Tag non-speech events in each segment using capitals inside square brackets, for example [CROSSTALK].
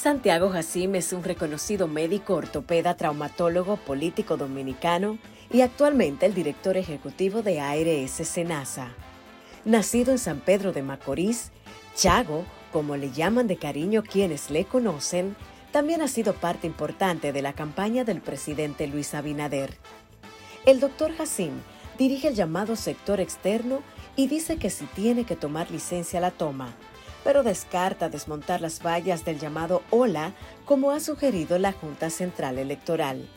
Santiago Jacim es un reconocido médico ortopeda traumatólogo político dominicano y actualmente el director ejecutivo de ARS Senasa. Nacido en San Pedro de Macorís, Chago, como le llaman de cariño quienes le conocen, también ha sido parte importante de la campaña del presidente Luis Abinader. El doctor Jacim dirige el llamado sector externo y dice que si tiene que tomar licencia la toma, pero descarta desmontar las vallas del llamado OLA como ha sugerido la Junta Central Electoral.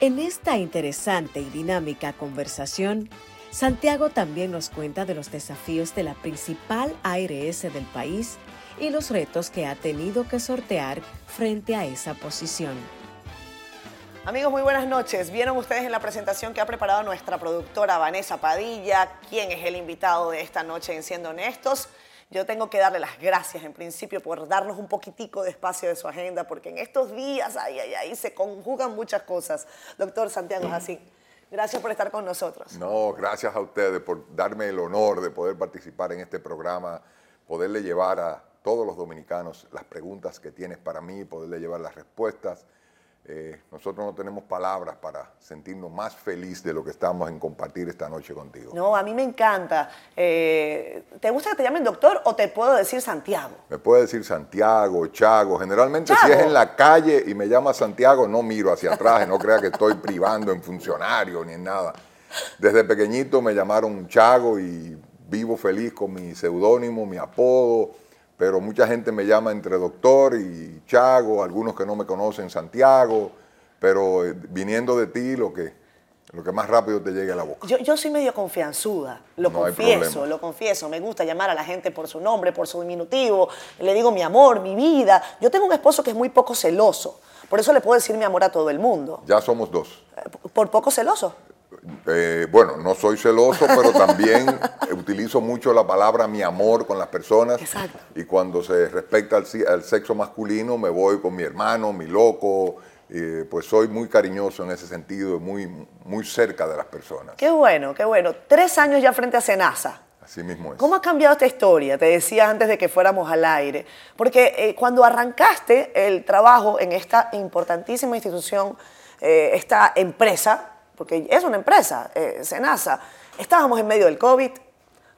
En esta interesante y dinámica conversación, Santiago también nos cuenta de los desafíos de la principal ARS del país y los retos que ha tenido que sortear frente a esa posición. Amigos, muy buenas noches. Vieron ustedes en la presentación que ha preparado nuestra productora Vanessa Padilla, quien es el invitado de esta noche en Siendo Honestos. Yo tengo que darle las gracias en principio por darnos un poquitico de espacio de su agenda, porque en estos días, ay, ay, ay, se conjugan muchas cosas. Doctor Santiago así. Gracias por estar con nosotros. No, gracias a ustedes por darme el honor de poder participar en este programa, poderle llevar a todos los dominicanos las preguntas que tienes para mí, poderle llevar las respuestas eh, nosotros no tenemos palabras para sentirnos más feliz de lo que estamos en compartir esta noche contigo. No, a mí me encanta. Eh, ¿Te gusta que te llamen doctor o te puedo decir Santiago? Me puede decir Santiago, Chago. Generalmente si es en la calle y me llama Santiago, no miro hacia atrás, no crea que estoy privando en funcionario ni en nada. Desde pequeñito me llamaron Chago y vivo feliz con mi seudónimo, mi apodo pero mucha gente me llama entre doctor y Chago, algunos que no me conocen Santiago, pero eh, viniendo de ti lo que, lo que más rápido te llegue a la boca. Yo, yo soy medio confianzuda, lo confieso, lo confieso. Me gusta llamar a la gente por su nombre, por su diminutivo. Le digo mi amor, mi vida. Yo tengo un esposo que es muy poco celoso. Por eso le puedo decir mi amor a todo el mundo. Ya somos dos. Eh, ¿Por poco celoso? Eh, bueno, no soy celoso, pero [LAUGHS] también utilizo mucho la palabra mi amor con las personas. Exacto. Y cuando se respecta al, sexo masculino, me voy con mi hermano, mi loco. pues soy muy cariñoso en ese sentido, muy, muy cerca de las personas. Qué bueno, qué bueno. Tres años ya frente a Senasa. Así mismo es. ¿Cómo ha cambiado esta historia? Te decía antes de que fuéramos al aire. Porque eh, cuando arrancaste el trabajo en esta importantísima institución, eh, esta empresa, porque es una empresa, eh, Senasa. Estábamos en medio del COVID,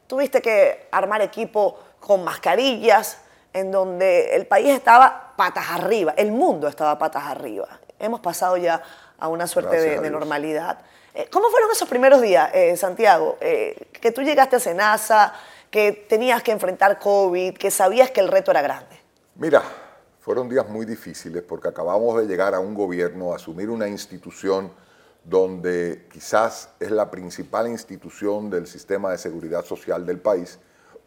tuviste que armar equipo con mascarillas, en donde el país estaba patas arriba, el mundo estaba patas arriba. Hemos pasado ya a una suerte de, normalidad. Eh, ¿Cómo fueron esos primeros días, eh, Santiago? que tú llegaste a Senasa, que tenías que enfrentar COVID, que sabías que el reto era grande. Mira, fueron días muy difíciles porque acabamos de llegar a un gobierno, a asumir una institución donde quizás es la principal institución del sistema de seguridad social del país,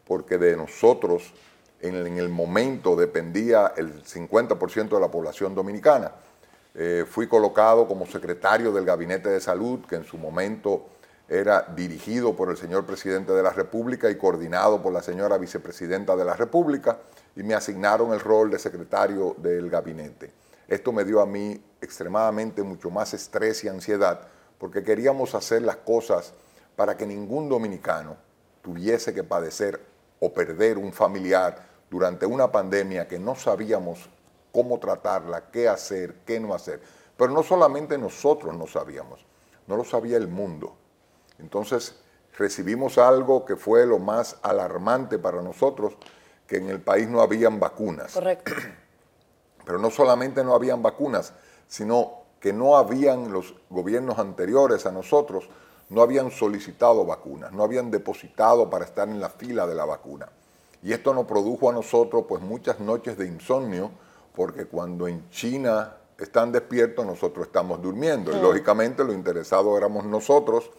porque de nosotros en el momento dependía el 50% de la población dominicana. Eh, fui colocado como secretario del Gabinete de Salud, que en su momento era dirigido por el señor presidente de la República y coordinado por la señora vicepresidenta de la República, y me asignaron el rol de secretario del gabinete. Esto me dio a mí extremadamente mucho más estrés y ansiedad porque queríamos hacer las cosas para que ningún dominicano tuviese que padecer o perder un familiar durante una pandemia que no sabíamos cómo tratarla, qué hacer, qué no hacer. Pero no solamente nosotros no sabíamos, no lo sabía el mundo. Entonces recibimos algo que fue lo más alarmante para nosotros, que en el país no habían vacunas. Correcto. [CLEARS THROAT] Pero no solamente no habían vacunas, sino que no habían los gobiernos anteriores a nosotros, no habían solicitado vacunas, no habían depositado para estar en la fila de la vacuna. Y esto nos produjo a nosotros pues muchas noches de insomnio, porque cuando en China están despiertos, nosotros estamos durmiendo. Y lógicamente lo interesado éramos nosotros.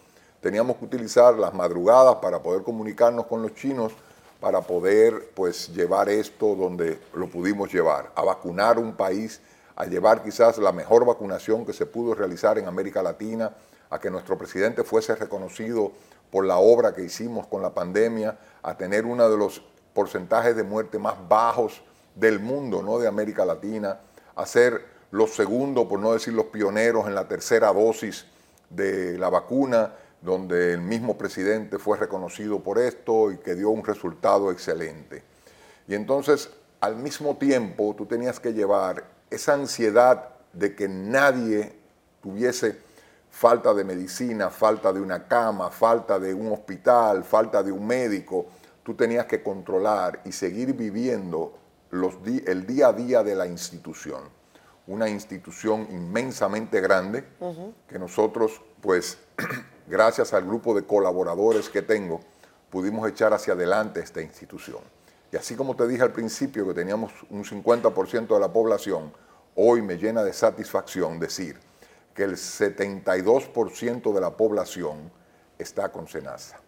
Teníamos que utilizar las madrugadas para poder comunicarnos con los chinos para poder pues llevar esto donde lo pudimos llevar, a vacunar un país, a llevar quizás la mejor vacunación que se pudo realizar en América Latina, a que nuestro presidente fuese reconocido por la obra que hicimos con la pandemia, a tener uno de los porcentajes de muerte más bajos del mundo, no de América Latina, a ser los segundos, por no decir los pioneros en la tercera dosis de la vacuna donde el mismo presidente fue reconocido por esto y que dio un resultado excelente. Y entonces al mismo tiempo tú tenías que llevar esa ansiedad de que nadie tuviese falta de medicina, falta de una cama, falta de un hospital, falta de un médico, tú tenías que controlar y seguir viviendo los el día a día de la institución. Una institución inmensamente grande que nosotros, pues, [CLEARS THROAT] gracias al grupo de colaboradores que tengo, pudimos echar hacia adelante esta institución. Y así como te dije al principio que teníamos un 50% de la población, hoy me llena de satisfacción decir que el 72% de la población está con Senasa.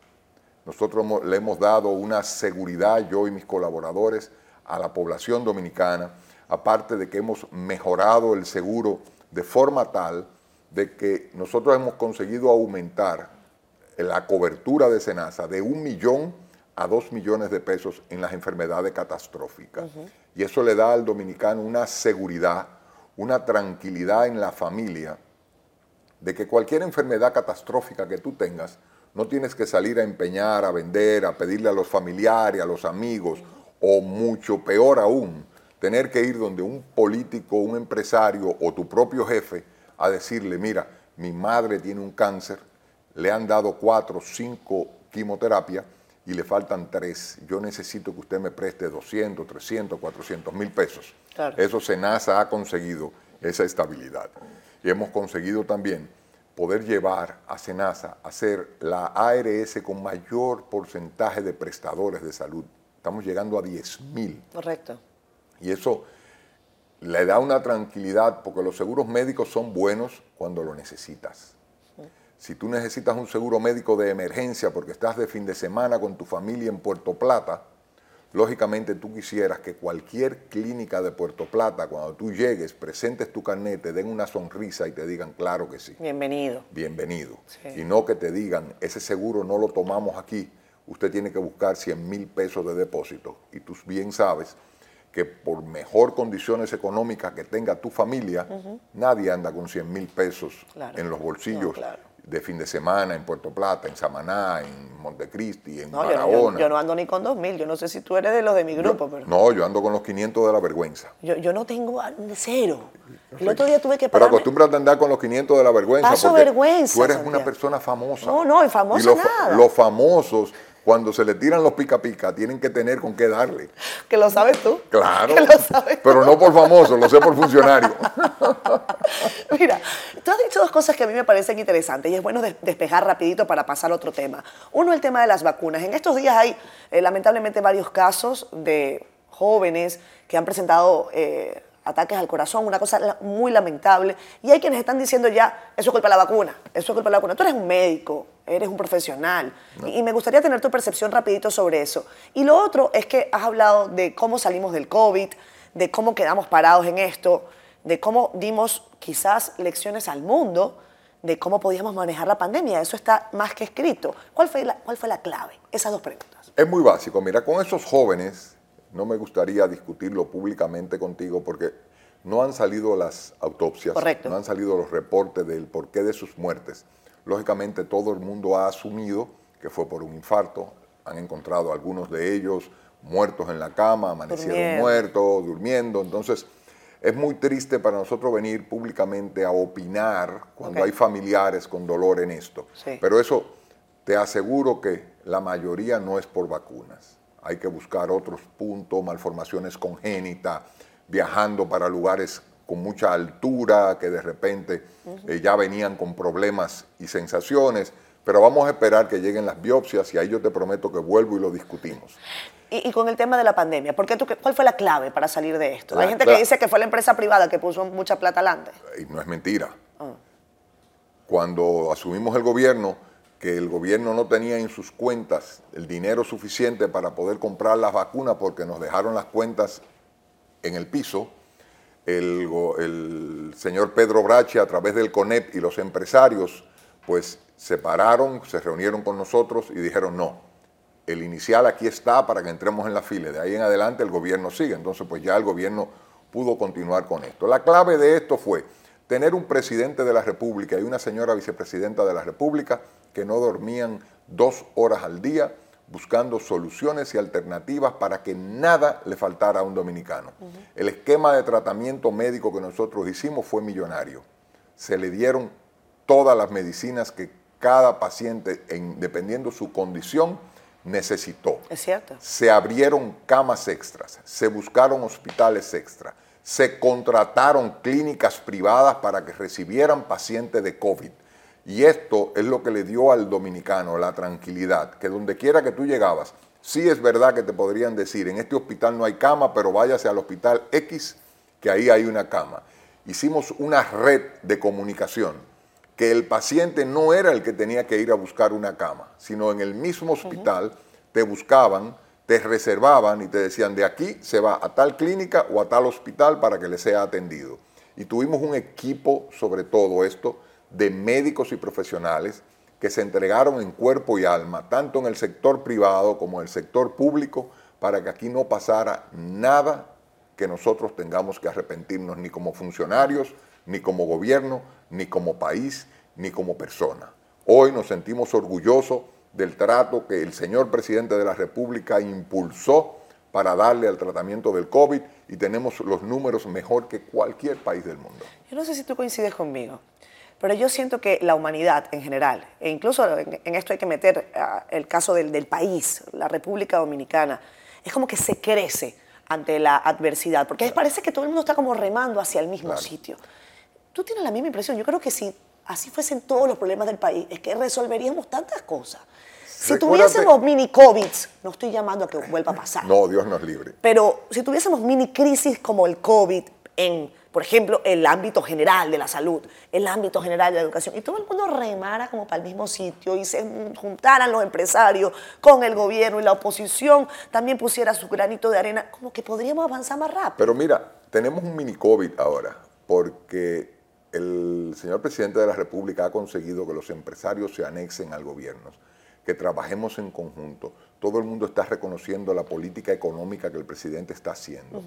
Nosotros le hemos dado una seguridad, yo y mis colaboradores, a la población dominicana, aparte de que hemos mejorado el seguro de forma tal de que nosotros hemos conseguido aumentar la cobertura de Senasa de un millón a dos millones de pesos en las enfermedades catastróficas. Y eso le da al dominicano una seguridad, una tranquilidad en la familia, de que cualquier enfermedad catastrófica que tú tengas, no tienes que salir a empeñar, a vender, a pedirle a los familiares, a los amigos, o mucho peor aún, tener que ir donde un político, un empresario o tu propio jefe a decirle, mira, mi madre tiene un cáncer, le han dado cuatro, cinco quimioterapias y le faltan tres. Yo necesito que usted me preste 200, 300, 400 mil pesos. Eso Senasa ha conseguido esa estabilidad. Y hemos conseguido también poder llevar a Senasa a ser la ARS con mayor porcentaje de prestadores de salud. Estamos llegando a 10 mil. Correcto. Y eso le da una tranquilidad porque los seguros médicos son buenos cuando lo necesitas. Si tú necesitas un seguro médico de emergencia porque estás de fin de semana con tu familia en Puerto Plata, lógicamente tú quisieras que cualquier clínica de Puerto Plata, cuando tú llegues, presentes tu carnet, te den una sonrisa y te digan, claro que sí. Bienvenido. Bienvenido. Y no que te digan, ese seguro no lo tomamos aquí, usted tiene que buscar 100 mil pesos de depósito. Y tú bien sabes que por mejor condiciones económicas que tenga tu familia, nadie anda con 100 mil pesos en los bolsillos de fin de semana en Puerto Plata, en Samaná, en Montecristi, en no, Barahona. Yo, no ando ni con 2.000, yo no sé si tú eres de los de mi grupo. pero... No, yo ando con los 500 de la vergüenza. Yo, no tengo cero. El otro día tuve que pagar. Pero acostúmbrate a andar con los 500 de la vergüenza. Paso vergüenza. Tú eres una persona famosa. No, no, y famosa los, nada. Los famosos cuando se le tiran los pica pica, tienen que tener con qué darle. Que lo sabes tú. Claro. [LAUGHS] Que lo sabes Pero no por famoso, lo sé por funcionario. [LAUGHS] Mira, tú has dicho dos cosas que a mí me parecen interesantes y es bueno despejar rapidito para pasar a otro tema. Uno, el tema de las vacunas. En estos días hay eh, lamentablemente varios casos de jóvenes que han presentado... Eh, ataques al corazón, una cosa muy lamentable. Y hay quienes están diciendo ya, eso es culpa de la vacuna, eso es culpa de la vacuna. Tú eres un médico, eres un profesional. Y, me gustaría tener tu percepción rapidito sobre eso. Y lo otro es que has hablado de cómo salimos del COVID, de cómo quedamos parados en esto, de cómo dimos quizás lecciones al mundo de cómo podíamos manejar la pandemia. Eso está más que escrito. ¿Cuál fue la, cuál fue la clave? Esas dos preguntas. Es muy básico. Mira, con esos jóvenes no me gustaría discutirlo públicamente contigo porque no han salido las autopsias, no han salido los reportes del porqué de sus muertes. Lógicamente todo el mundo ha asumido que fue por un infarto, han encontrado algunos de ellos muertos en la cama, amanecieron muertos, durmiendo, entonces es muy triste para nosotros venir públicamente a opinar cuando hay familiares con dolor en esto, pero eso te aseguro que la mayoría no es por vacunas hay que buscar otros puntos, malformaciones congénitas, viajando para lugares con mucha altura, que de repente eh, ya venían con problemas y sensaciones, pero vamos a esperar que lleguen las biopsias y ahí yo te prometo que vuelvo y lo discutimos. Y, con el tema de la pandemia, ¿por tú, ¿cuál fue la clave para salir de esto? Hay gente que dice que fue la empresa privada que puso mucha plata adelante. Y no es mentira. Ah. Cuando asumimos el gobierno, que el gobierno no tenía en sus cuentas el dinero suficiente para poder comprar las vacunas porque nos dejaron las cuentas en el piso, el, señor Pedro Brache a través del CONEP y los empresarios pues se pararon, se reunieron con nosotros y dijeron no, el inicial aquí está para que entremos en la fila, de ahí en adelante el gobierno sigue, entonces pues ya el gobierno pudo continuar con esto. La clave de esto fue tener un presidente de la República y una señora vicepresidenta de la República que no dormían dos horas al día, buscando soluciones y alternativas para que nada le faltara a un dominicano. El esquema de tratamiento médico que nosotros hicimos fue millonario. Se le dieron todas las medicinas que cada paciente, dependiendo su condición, necesitó. Es cierto. Se abrieron camas extras, se buscaron hospitales extras, se contrataron clínicas privadas para que recibieran pacientes de COVID. Y esto es lo que le dio al dominicano la tranquilidad, que donde quiera que tú llegabas, sí es verdad que te podrían decir, en este hospital no hay cama, pero váyase al hospital X, que ahí hay una cama. Hicimos una red de comunicación, que el paciente no era el que tenía que ir a buscar una cama, sino en el mismo hospital te buscaban, te reservaban y te decían, de aquí se va a tal clínica o a tal hospital para que le sea atendido. Y tuvimos un equipo sobre todo esto, de médicos y profesionales que se entregaron en cuerpo y alma, tanto en el sector privado como en el sector público, para que aquí no pasara nada que nosotros tengamos que arrepentirnos ni como funcionarios, ni como gobierno, ni como país, ni como persona. Hoy nos sentimos orgullosos del trato que el señor presidente de la República impulsó para darle al tratamiento del COVID y tenemos los números mejor que cualquier país del mundo. Yo no sé si tú coincides conmigo. Pero yo siento que la humanidad en general, e incluso en, esto hay que meter ah, el caso del, país, la República Dominicana, es como que se crece ante la adversidad, porque parece que todo el mundo está como remando hacia el mismo sitio. Tú tienes la misma impresión, yo creo que si así fuesen todos los problemas del país, es que resolveríamos tantas cosas. Si tuviésemos mini COVID, no estoy llamando a que vuelva a pasar. No, Dios nos libre. Pero si tuviésemos mini crisis como el COVID en por ejemplo, el ámbito general de la salud, el ámbito general de la educación, y todo el mundo remara como para el mismo sitio y se juntaran los empresarios con el gobierno y la oposición también pusiera su granito de arena, como que podríamos avanzar más rápido. Pero mira, tenemos un mini COVID ahora, porque el señor presidente de la República ha conseguido que los empresarios se anexen al gobierno, que trabajemos en conjunto. Todo el mundo está reconociendo la política económica que el presidente está haciendo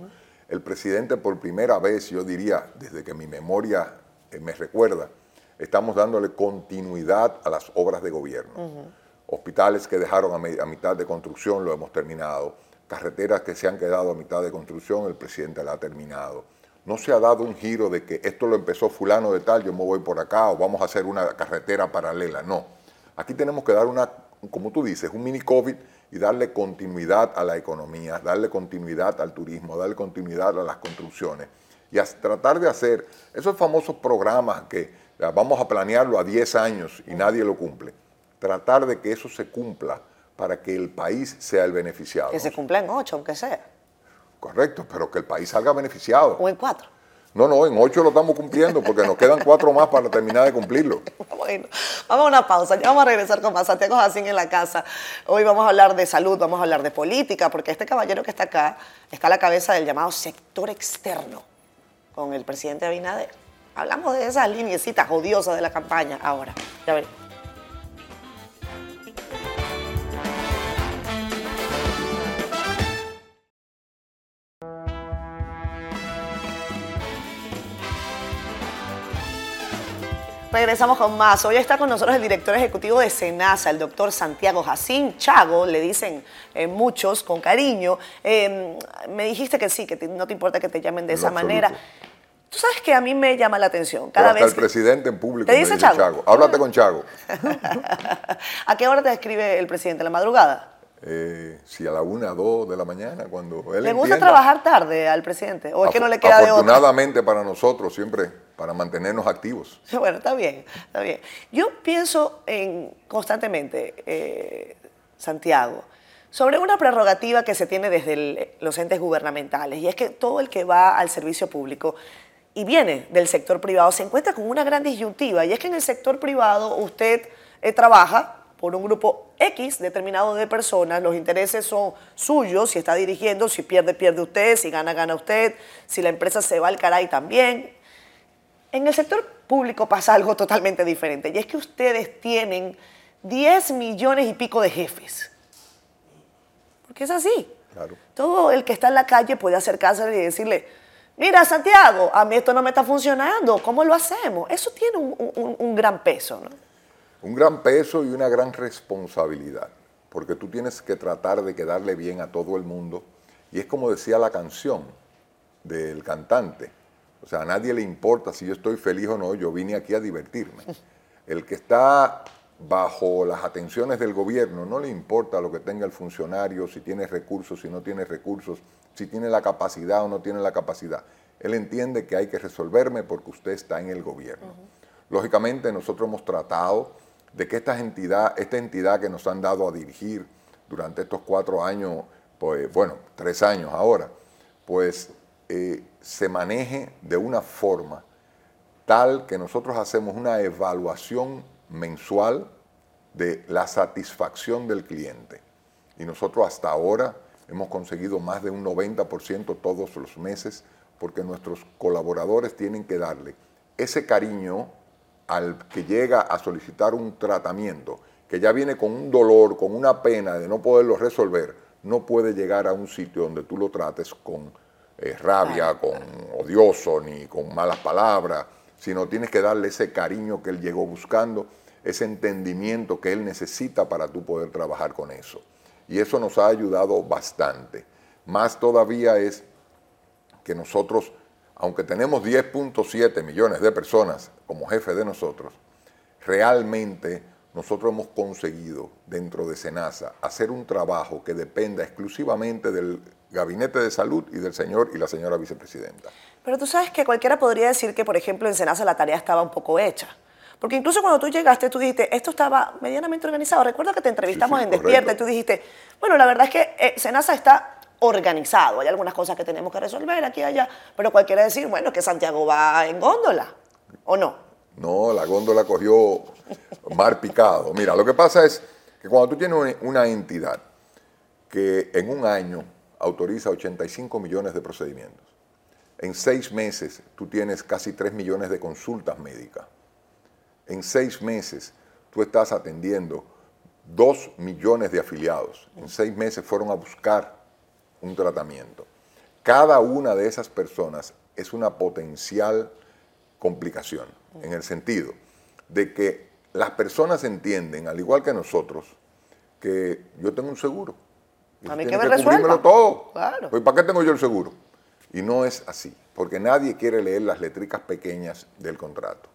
el presidente por primera vez, yo diría, desde que mi memoria eh, me recuerda, estamos dándole continuidad a las obras de gobierno. Hospitales que dejaron a, mitad de construcción lo hemos terminado. Carreteras que se han quedado a mitad de construcción, el presidente la ha terminado. No se ha dado un giro de que esto lo empezó fulano de tal, yo me voy por acá o vamos a hacer una carretera paralela. No. Aquí tenemos que dar una, como tú dices, un mini COVID y darle continuidad a la economía, darle continuidad al turismo, darle continuidad a las construcciones y tratar de hacer esos famosos programas que vamos a planearlo a 10 años y nadie lo cumple, tratar de que eso se cumpla para que el país sea el beneficiado. Que se cumpla en 8, aunque sea. Correcto, pero que el país salga beneficiado. O en 4. No, no, en ocho lo estamos cumpliendo porque nos quedan cuatro más para terminar de cumplirlo. [LAUGHS] Bueno, vamos a una pausa. Ya vamos a regresar con más Santiago Jacín en la casa. Hoy vamos a hablar de salud, vamos a hablar de política, porque este caballero que está acá está a la cabeza del llamado sector externo con el presidente Abinader. Hablamos de esas linecitas odiosas de la campaña ahora. Ya veremos. Regresamos con más. Hoy está con nosotros el director ejecutivo de SENASA, el doctor Santiago Jacín Chago, le dicen eh, muchos con cariño. Em, me dijiste que sí, que no te importa que te llamen de esa manera. Tú sabes que a mí me llama la atención. Cada hasta vez el presidente en público ¿Te dice, Chago? Háblate con Chago. [LAUGHS] ¿A qué hora te escribe el presidente? ¿La madrugada? Eh, si a la una, dos de la mañana, cuando él ¿Le gusta trabajar tarde al presidente? ¿O es que no le queda de otra? Afortunadamente para nosotros, siempre para mantenernos activos. [LAUGHS] Bueno, está bien, está bien. Yo pienso en, constantemente, eh, Santiago, sobre una prerrogativa que se tiene desde los entes gubernamentales, y es que todo el que va al servicio público y viene del sector privado se encuentra con una gran disyuntiva, y es que en el sector privado usted eh, trabaja por un grupo X determinado de personas, los intereses son suyos, si está dirigiendo, si pierde, pierde usted, si gana, gana usted, si la empresa se va al caray también. En el sector público pasa algo totalmente diferente, y es que ustedes tienen 10 millones y pico de jefes. Porque es así. Todo el que está en la calle puede acercarse y decirle, mira Santiago, a mí esto no me está funcionando, ¿cómo lo hacemos? Eso tiene un, un gran peso, ¿no? un gran peso y una gran responsabilidad, porque tú tienes que tratar de quedarle bien a todo el mundo. Y es como decía la canción del cantante. O sea, a nadie le importa si yo estoy feliz o no, yo vine aquí a divertirme. [LAUGHS] El que está bajo las atenciones del gobierno, no le importa lo que tenga el funcionario, si tiene recursos, si no tiene recursos, si tiene la capacidad o no tiene la capacidad. Él entiende que hay que resolverme porque usted está en el gobierno. Lógicamente nosotros hemos tratado de que esta entidad, esta entidad que nos han dado a dirigir durante estos cuatro años, pues bueno, tres años ahora, pues eh, se maneje de una forma tal que nosotros hacemos una evaluación mensual de la satisfacción del cliente. Y nosotros hasta ahora hemos conseguido más de un 90% todos los meses porque nuestros colaboradores tienen que darle ese cariño al que llega a solicitar un tratamiento, que ya viene con un dolor, con una pena de no poderlo resolver, no puede llegar a un sitio donde tú lo trates con eh, rabia, con odioso, ni con malas palabras, sino tienes que darle ese cariño que él llegó buscando, ese entendimiento que él necesita para tú poder trabajar con eso. Y eso nos ha ayudado bastante. Más todavía es que nosotros, aunque tenemos 10.7 millones de personas como jefe de nosotros, realmente nosotros hemos conseguido dentro de Senasa hacer un trabajo que dependa exclusivamente del gabinete de salud y del señor y la señora vicepresidenta. Pero tú sabes que cualquiera podría decir que, por ejemplo, en Senasa la tarea estaba un poco hecha. Porque incluso cuando tú llegaste, tú dijiste, esto estaba medianamente organizado. Recuerda que te entrevistamos en Despierta y tú dijiste, bueno, la verdad es que eh, Senasa está organizado. Hay algunas cosas que tenemos que resolver aquí y allá, pero cualquiera decir, bueno, que Santiago va en góndola, ¿o no? No, la góndola cogió mar picado. Mira, lo que pasa es que cuando tú tienes una entidad que en un año autoriza 85 millones de procedimientos, en seis meses tú tienes casi 3 millones de consultas médicas, en seis meses tú estás atendiendo 2 millones de afiliados, en seis meses fueron a buscar un tratamiento. Cada una de esas personas es una potencial complicación, en el sentido de que las personas entienden, al igual que nosotros, que yo tengo un seguro. A mí que me resuelva. todo. Claro. Pues, ¿Para qué tengo yo el seguro? Y no es así, porque nadie quiere leer las letricas pequeñas del contrato.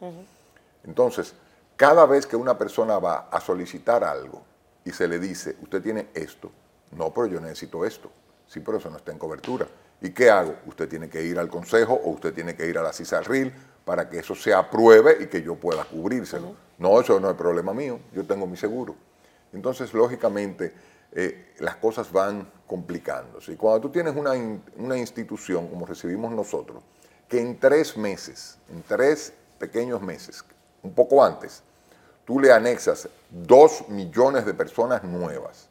Entonces, cada vez que una persona va a solicitar algo y se le dice, usted tiene esto, no, pero yo necesito esto. Sí, pero eso no está en cobertura. ¿Y qué hago? Usted tiene que ir al consejo o usted tiene que ir a la CISARRIL para que eso se apruebe y que yo pueda cubrírselo. No, eso no es problema mío, yo tengo mi seguro. Entonces, lógicamente, eh, las cosas van complicándose. Y cuando tú tienes una, una institución como recibimos nosotros, que en tres meses, en tres pequeños meses, un poco antes, tú le anexas dos millones de personas nuevas.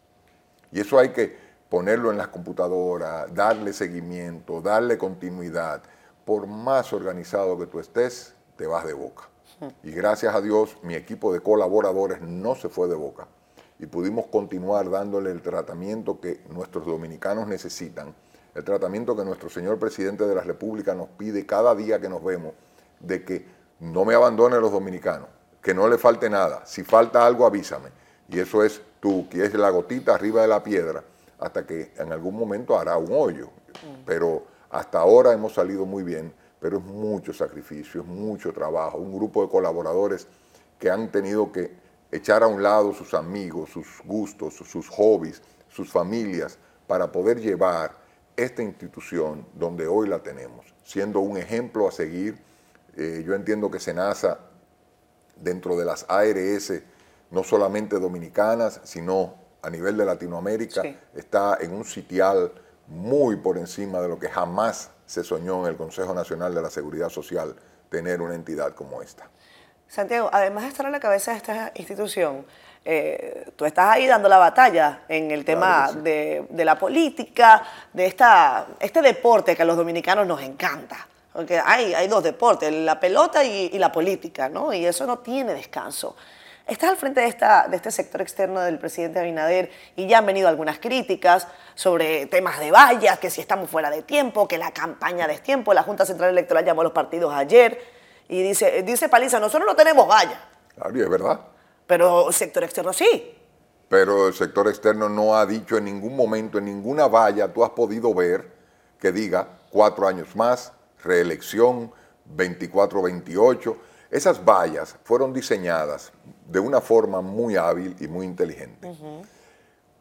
Y eso hay que ponerlo en las computadoras, darle seguimiento, darle continuidad, por más organizado que tú estés, te vas de boca. Y gracias a Dios, mi equipo de colaboradores no se fue de boca y pudimos continuar dándole el tratamiento que nuestros dominicanos necesitan, el tratamiento que nuestro señor presidente de la República nos pide cada día que nos vemos, de que no me abandone los dominicanos, que no le falte nada, si falta algo avísame. Y eso es tú, que es la gotita arriba de la piedra hasta que en algún momento hará un hoyo. Mm. Pero hasta ahora hemos salido muy bien, pero es mucho sacrificio, es mucho trabajo, un grupo de colaboradores que han tenido que echar a un lado sus amigos, sus gustos, sus hobbies, sus familias, para poder llevar esta institución donde hoy la tenemos, siendo un ejemplo a seguir. Eh, yo entiendo que SENASA, dentro de las ARS, no solamente dominicanas, sino a nivel de Latinoamérica está en un sitial muy por encima de lo que jamás se soñó en el Consejo Nacional de la Seguridad Social tener una entidad como esta. Santiago, además de estar a la cabeza de esta institución, eh, tú estás ahí dando la batalla en el tema de, la política, de esta, este deporte que a los dominicanos nos encanta. Porque hay, hay dos deportes, la pelota y, y la política, ¿no? Y eso no tiene descanso. Estás al frente de, esta, de este sector externo del presidente Abinader y ya han venido algunas críticas sobre temas de vallas, que si estamos fuera de tiempo, que la campaña de tiempo. La Junta Central Electoral llamó a los partidos ayer y dice, dice Paliza, nosotros no tenemos vallas. Claro, es verdad. Pero sector externo sí. pero el sector externo no ha dicho en ningún momento, en ninguna valla, tú has podido ver que diga cuatro años más, reelección, 24-28. Esas vallas fueron diseñadas de una forma muy hábil y muy inteligente.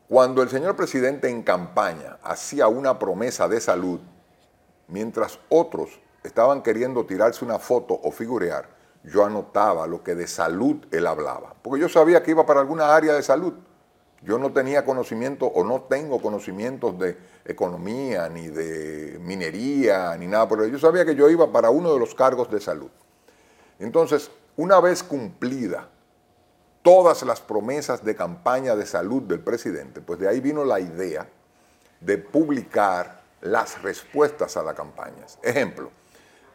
Cuando el señor presidente en campaña hacía una promesa de salud, mientras otros estaban queriendo tirarse una foto o figurear, yo anotaba lo que de salud él hablaba, porque yo sabía que iba para alguna área de salud. Yo no tenía conocimiento o no tengo conocimientos de economía, ni de minería, ni nada, pero yo sabía que yo iba para uno de los cargos de salud. Entonces, una vez cumplida todas las promesas de campaña de salud del presidente, pues de ahí vino la idea de publicar las respuestas a las campañas. Ejemplo,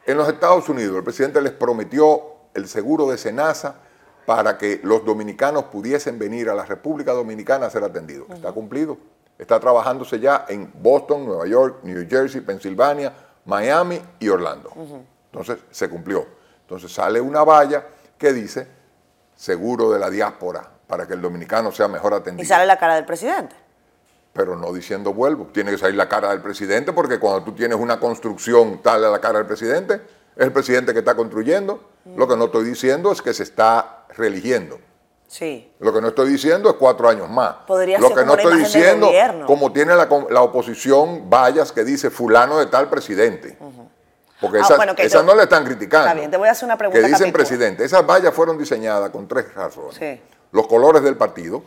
en los Estados Unidos el presidente les prometió el seguro de Senasa para que los dominicanos pudiesen venir a la República Dominicana a ser atendidos. Está cumplido. Está trabajándose ya en Boston, Nueva York, New Jersey, Pensilvania, Miami y Orlando. Entonces, se cumplió. Entonces sale una valla que dice seguro de la diáspora para que el dominicano sea mejor atendido. Y sale la cara del presidente. Pero no diciendo vuelvo. Tiene que salir la cara del presidente porque cuando tú tienes una construcción tal a la cara del presidente, es el presidente que está construyendo. Lo que no estoy diciendo es que se está religiendo. Sí. Lo que no estoy diciendo es cuatro años más. Podría Lo ser que no estoy diciendo, como tiene la, la oposición vallas que dice fulano de tal presidente. Porque Ah, esas, bueno, que esas no le están criticando. Está bien, te voy a hacer una pregunta, Que dicen presidente. Esas vallas fueron diseñadas con tres razones. Sí. Los colores del partido,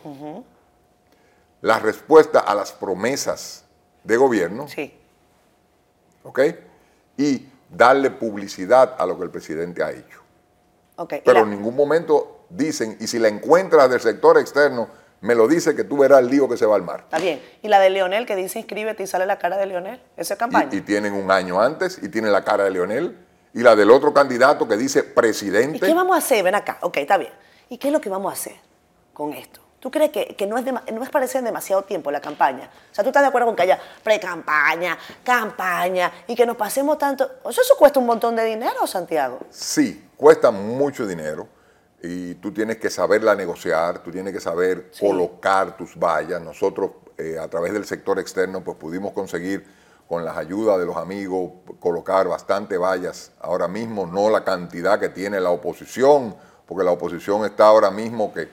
la respuesta a las promesas de gobierno, Sí. ¿ok? Y darle publicidad a lo que el presidente ha hecho. Ok. y Pero la- en ningún momento dicen, y si la encuentras del sector externo, me lo dice que tú verás el lío que se va al mar. Está bien. Y la de Leonel que dice inscríbete y sale la cara de Leonel. Esa es campaña. Y, y tienen un año antes y tienen la cara de Leonel y la del otro candidato que dice ¿Y presidente. qué vamos a hacer? Ven acá. Ok, está bien. ¿Y qué es lo que vamos a hacer con esto? ¿Tú crees que, que no, es dema- no es parecer demasiado tiempo la campaña? O sea, ¿tú estás de acuerdo con que haya pre-campaña, campaña y que nos pasemos tanto? O sea, eso cuesta un montón de dinero, Santiago. Sí, cuesta mucho dinero y tú tienes que saberla negociar, tú tienes que saber Sí. colocar tus vallas. Nosotros eh, a través del sector externo pues pudimos conseguir con las ayudas de los amigos colocar bastante vallas ahora mismo, no la cantidad que tiene la oposición, porque la oposición está ahora mismo que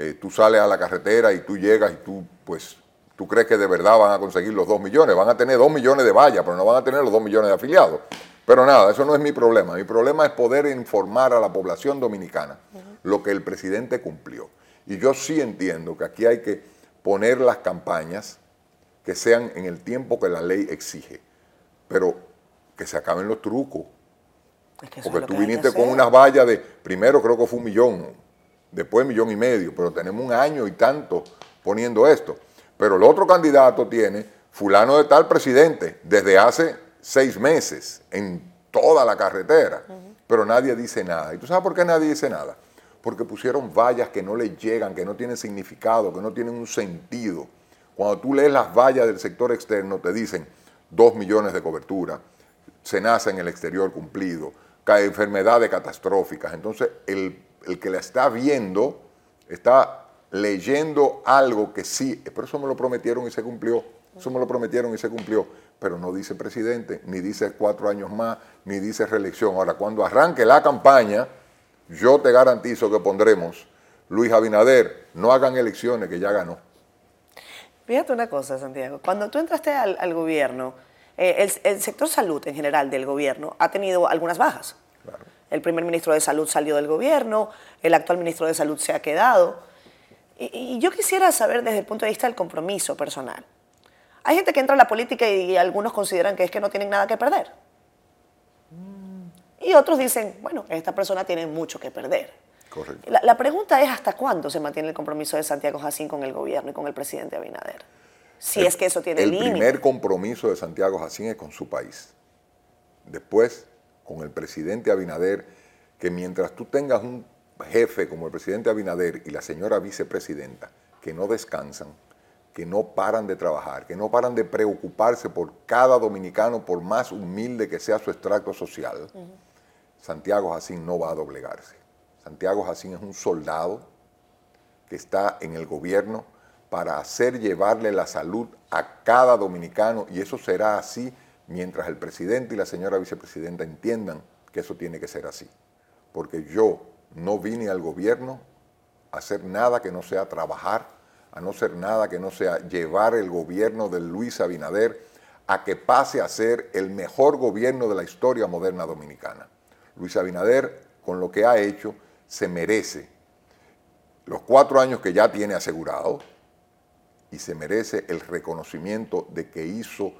eh, tú sales a la carretera y tú llegas y tú pues tú crees que de verdad van a conseguir los dos millones, van a tener dos millones de vallas, pero no van a tener los dos millones de afiliados. Pero nada, eso no es mi problema. Mi problema es poder informar a la población dominicana lo que el presidente cumplió. Y yo sí entiendo que aquí hay que poner las campañas que sean en el tiempo que la ley exige, pero que se acaben los trucos. Es que Porque tú viniste con unas vallas de, primero creo que fue un millón, después millón y medio, pero tenemos un año y tanto poniendo esto. Pero el otro candidato tiene fulano de tal presidente desde hace seis meses en toda la carretera, pero nadie dice nada. ¿Y tú sabes por qué nadie dice nada? Porque pusieron vallas que no le llegan, que no tienen significado, que no tienen un sentido. Cuando tú lees las vallas del sector externo, te dicen dos millones de cobertura, se nace en el exterior cumplido, enfermedades catastróficas. Entonces, el, el que la está viendo está leyendo algo que sí, pero eso me lo prometieron y se cumplió, eso me lo prometieron y se cumplió, pero no dice presidente, ni dice cuatro años más, ni dice reelección. Ahora, cuando arranque la campaña, yo te garantizo que pondremos, Luis Abinader, no hagan elecciones, que ya ganó. Fíjate una cosa, Santiago. Cuando tú entraste al, gobierno, eh, el sector salud en general del gobierno ha tenido algunas bajas. El primer ministro de Salud salió del gobierno, el actual ministro de Salud se ha quedado. Y, y yo quisiera saber desde el punto de vista del compromiso personal. Hay gente que entra a la política y, algunos consideran que es que no tienen nada que perder. Y otros dicen, bueno, esta persona tiene mucho que perder. Correcto. La, la pregunta es hasta cuándo se mantiene el compromiso de Santiago Jacín con el gobierno y con el presidente Abinader. Si es que eso tiene El límite. primer compromiso de Santiago Jacín es con su país. Después, con el presidente Abinader, que mientras tú tengas un jefe como el presidente Abinader y la señora vicepresidenta, que no descansan, que no paran de trabajar, que no paran de preocuparse por cada dominicano, por más humilde que sea su extracto social, Santiago Jacín no va a doblegarse. Santiago Jacín es un soldado que está en el gobierno para hacer llevarle la salud a cada dominicano y eso será así mientras el presidente y la señora vicepresidenta entiendan que eso tiene que ser así. Porque yo no vine al gobierno a hacer nada que no sea trabajar, a no ser nada que no sea llevar el gobierno de Luis Abinader a que pase a ser el mejor gobierno de la historia moderna dominicana. Luis Abinader, con lo que ha hecho, se merece los cuatro años que ya tiene asegurado y se merece el reconocimiento de que hizo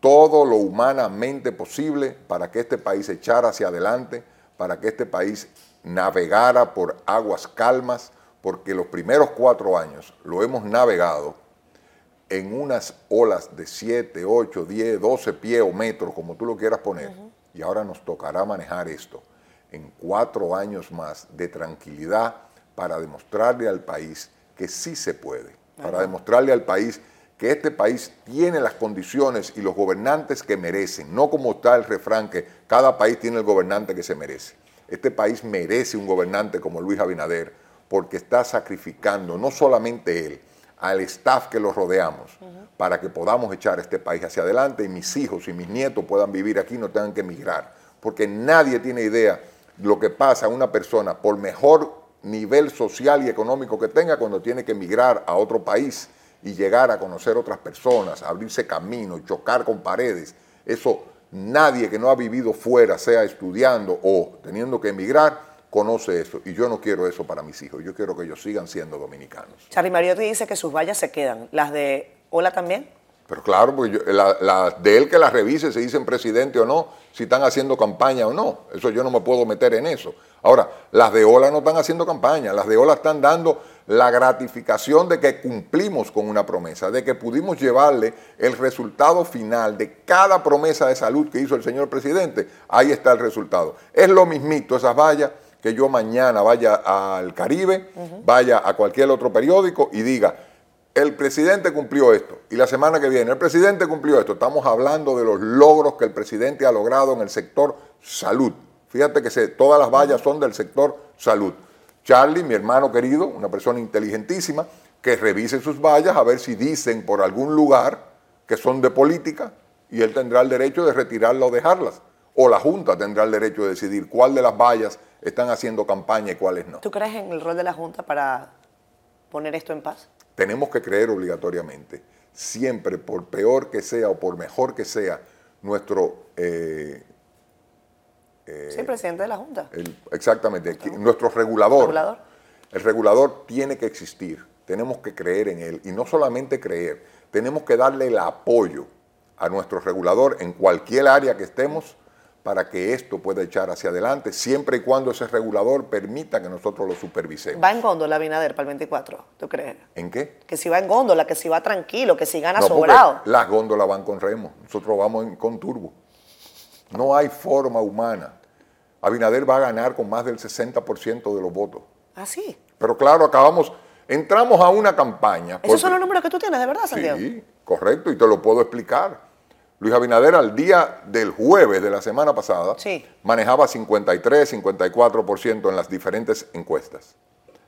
todo lo humanamente posible para que este país echara hacia adelante, para que este país navegara por aguas calmas, porque los primeros cuatro años lo hemos navegado en unas olas de 7, 8, 10, 12 pies o metros, como tú lo quieras poner, y ahora nos tocará manejar esto en cuatro años más de tranquilidad para demostrarle al país que sí se puede, para demostrarle al país que este país tiene las condiciones y los gobernantes que merecen, no como está el refrán que cada país tiene el gobernante que se merece. Este país merece un gobernante como Luis Abinader porque está sacrificando no solamente él, al staff que lo rodeamos, para que podamos echar este país hacia adelante y mis hijos y mis nietos puedan vivir aquí y no tengan que emigrar. Porque nadie tiene idea lo que pasa a una persona por mejor nivel social y económico que tenga cuando tiene que emigrar a otro país y llegar a conocer otras personas, abrirse camino, chocar con paredes. Eso nadie que no ha vivido fuera, sea estudiando o teniendo que emigrar, conoce eso. Y yo no quiero eso para mis hijos. Yo quiero que ellos sigan siendo dominicanos. Charly Mario te dice que sus vallas se quedan. ¿Las de Ola también? Pero claro, porque la, de él que las revise, si dicen presidente o no, si están haciendo campaña o no. Eso yo no me puedo meter en eso. Ahora, las de Ola no están haciendo campaña, las de Ola están dando la gratificación de que cumplimos con una promesa, de que pudimos llevarle el resultado final de cada promesa de salud que hizo el señor presidente. Ahí está el resultado. Es lo mismito esas vallas que yo mañana vaya al Caribe, vaya a cualquier otro periódico y diga, el presidente cumplió esto y la semana que viene el presidente cumplió esto. Estamos hablando de los logros que el presidente ha logrado en el sector salud. Fíjate que todas las vallas son del sector salud. Charlie, mi hermano querido, una persona inteligentísima, que revise sus vallas a ver si dicen por algún lugar que son de política y él tendrá el derecho de retirarlas o dejarlas. O la Junta tendrá el derecho de decidir cuál de las vallas están haciendo campaña y cuáles no. ¿Tú crees en el rol de la Junta para poner esto en paz? tenemos que creer obligatoriamente, siempre, por peor que sea o por mejor que sea, nuestro... Eh, eh, sí, presidente de la Junta. exactamente, nuestro regulador, regulador. El regulador tiene que existir, tenemos que creer en él y no solamente creer, tenemos que darle el apoyo a nuestro regulador en cualquier área que estemos para que esto pueda echar hacia adelante, siempre y cuando ese regulador permita que nosotros lo supervisemos. ¿Va en góndola Binader para el 24, tú crees? ¿En qué? Que si va en góndola, que si va tranquilo, que si gana sobrado. Las góndolas van con remo, nosotros vamos con turbo. No hay forma humana. Abinader va a ganar con más del 60% de los votos. ¿Ah, sí? Pero claro, acabamos, entramos a una campaña. ¿Esos son los números que tú tienes, de verdad, Santiago? Sí, correcto, y te lo puedo explicar. Luis Abinader al día del jueves de la semana pasada manejaba 53, 54% en las diferentes encuestas.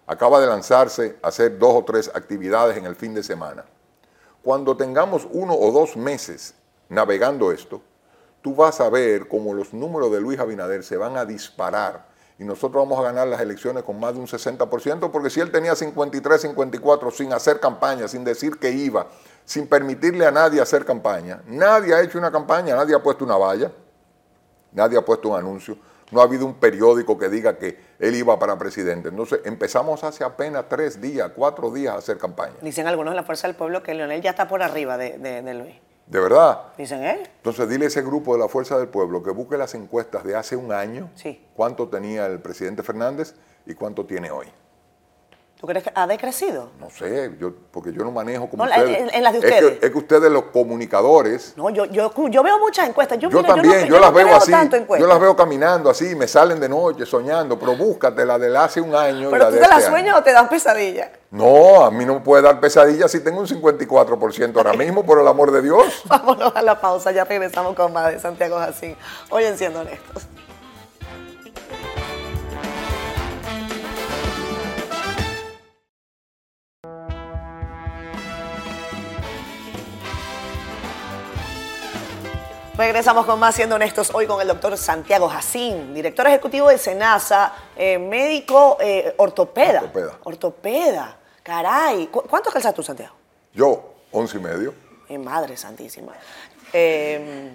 Acaba de lanzarse a hacer dos o tres actividades en el fin de semana. Cuando tengamos uno o dos meses navegando esto, tú vas a ver cómo los números de Luis Abinader se van a disparar y nosotros vamos a ganar las elecciones con más de un 60%, porque si él tenía 53, 54 sin hacer campaña, sin decir que iba, sin permitirle a nadie hacer campaña. Nadie ha hecho una campaña, nadie ha puesto una valla, nadie ha puesto un anuncio, no ha habido un periódico que diga que él iba para presidente. Entonces empezamos hace apenas tres días, cuatro días a hacer campaña. Dicen algunos de la Fuerza del Pueblo que Leonel ya está por arriba de, de, Luis. ¿De verdad? Dicen él. Entonces dile a ese grupo de la Fuerza del Pueblo que busque las encuestas de hace un año, sí. cuánto tenía el presidente Fernández y cuánto tiene hoy. ¿Tú crees que ha decrecido? No sé, yo, porque yo no manejo como ustedes. En, las de ustedes. Es que, ustedes, los comunicadores. No, yo, yo, yo veo muchas encuestas. Yo, también, yo, las veo así. Yo las veo caminando así, me salen de noche soñando, pero búscate la de hace un año. ¿Pero tú te este sueñas o te dan pesadilla? No, a mí no me puede dar pesadilla si tengo un 54% ahora [LAUGHS] mismo, por el amor de Dios. Vámonos a la pausa, ya regresamos con más de Santiago Jacín. Oye, siendo honestos. Regresamos con más Siendo Honestos hoy con el doctor Santiago Jacín, director ejecutivo de SENASA, eh, médico eh, ortopeda. Ortopeda. Ortopeda. Caray. ¿Cu- ¿Cuánto calzas tú, Santiago? Yo, once y medio. Mi madre santísima. Eh,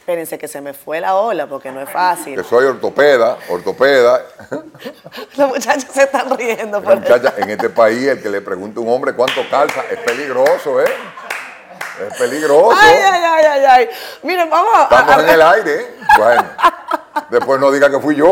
espérense que se me fue la ola porque no es fácil. Que soy ortopeda, ortopeda. [LAUGHS] Los muchachos se están riendo. Por muchacha, en este país, el que le pregunta a un hombre cuánto calza, es peligroso, ¿eh? Es peligroso. Ay, ay, ay, ay, ay. Miren, vamos a... Estamos a- en el aire. Bueno, después no diga que fui yo.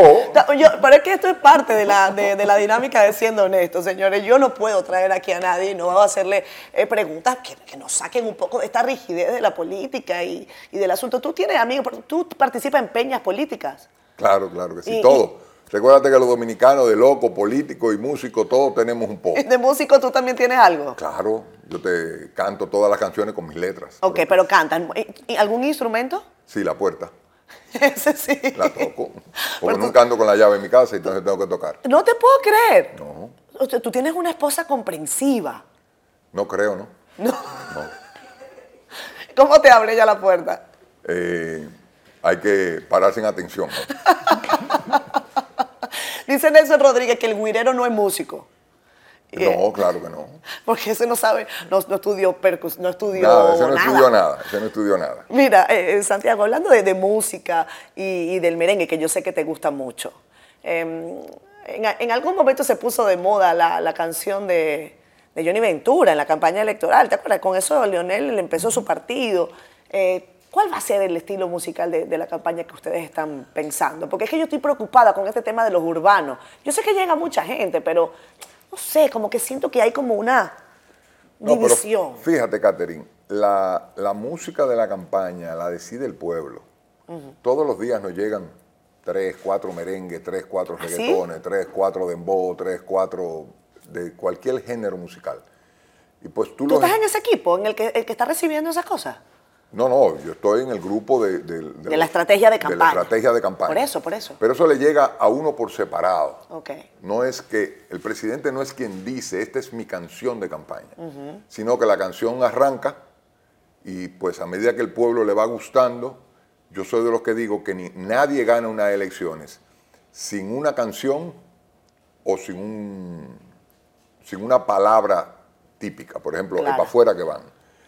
Yo- pero es que esto es parte de la, de, de la dinámica de siendo honestos, señores. Yo no puedo traer aquí a nadie y no voy a hacerle eh, preguntas que, que nos saquen un poco de esta rigidez de la política y, y del asunto. Tú tienes amigos, tú participas en peñas políticas. Claro, claro que sí. Y- todo. Recuérdate que los dominicanos, de loco, político y músico, todos tenemos un poco. [LAUGHS] De músico tú también tienes algo. Claro, yo te canto todas las canciones con mis letras. Ok, pero cantan. ¿Y- y ¿Algún instrumento? Sí, la puerta. [LAUGHS] Ese sí. La toco. [LAUGHS] Porque tú- nunca ando con la llave en mi casa y entonces tengo que tocar. No te puedo creer. No, O sea, tú tienes una esposa comprensiva. no creo, ¿no? No. No. ¿Cómo te abre ella la puerta? Eh, hay que pararse en atención. Dice Nelson Rodríguez que el guirero no es músico. Eh, No, claro que no. Porque ese no sabe, no, no estudió percus, no estudió Nada, ese no nada. estudió nada. Ese no estudió nada. Mira, eh, eh, Santiago, hablando de, de música y, y del merengue, que yo sé que te gusta mucho, eh, en, algún momento se puso de moda la, la canción de, de Johnny Ventura en la campaña electoral. ¿Te acuerdas? Con eso Leonel empezó su partido. Eh, ¿Cuál va a ser el estilo musical de, de la campaña que ustedes están pensando? Porque es que yo estoy preocupada con este tema de los urbanos. Yo sé que llega mucha gente, pero no sé, como que siento que hay como una No, pero división. fíjate, Catherine, la, la música de la campaña la decide el pueblo. Todos los días nos llegan tres, cuatro merengues, tres, cuatro ¿Ah, sí? reggaetones, tres, cuatro dembow, tres, cuatro de cualquier género musical. Y pues tú, ¿Tú los- estás en ese equipo, en el que, el que está recibiendo esas cosas? No, no, yo estoy en el grupo de... De, De la estrategia de De campaña. la estrategia de campaña. Por eso, por eso. Pero eso le llega a uno por separado. Ok. No es que el presidente no es quien dice, esta es mi canción de campaña, sino que la canción arranca y pues a medida que el pueblo le va gustando, yo soy de los que digo que ni, nadie gana unas elecciones sin una canción o sin, un, sin una palabra típica. Por ejemplo, Claro. el para afuera que van.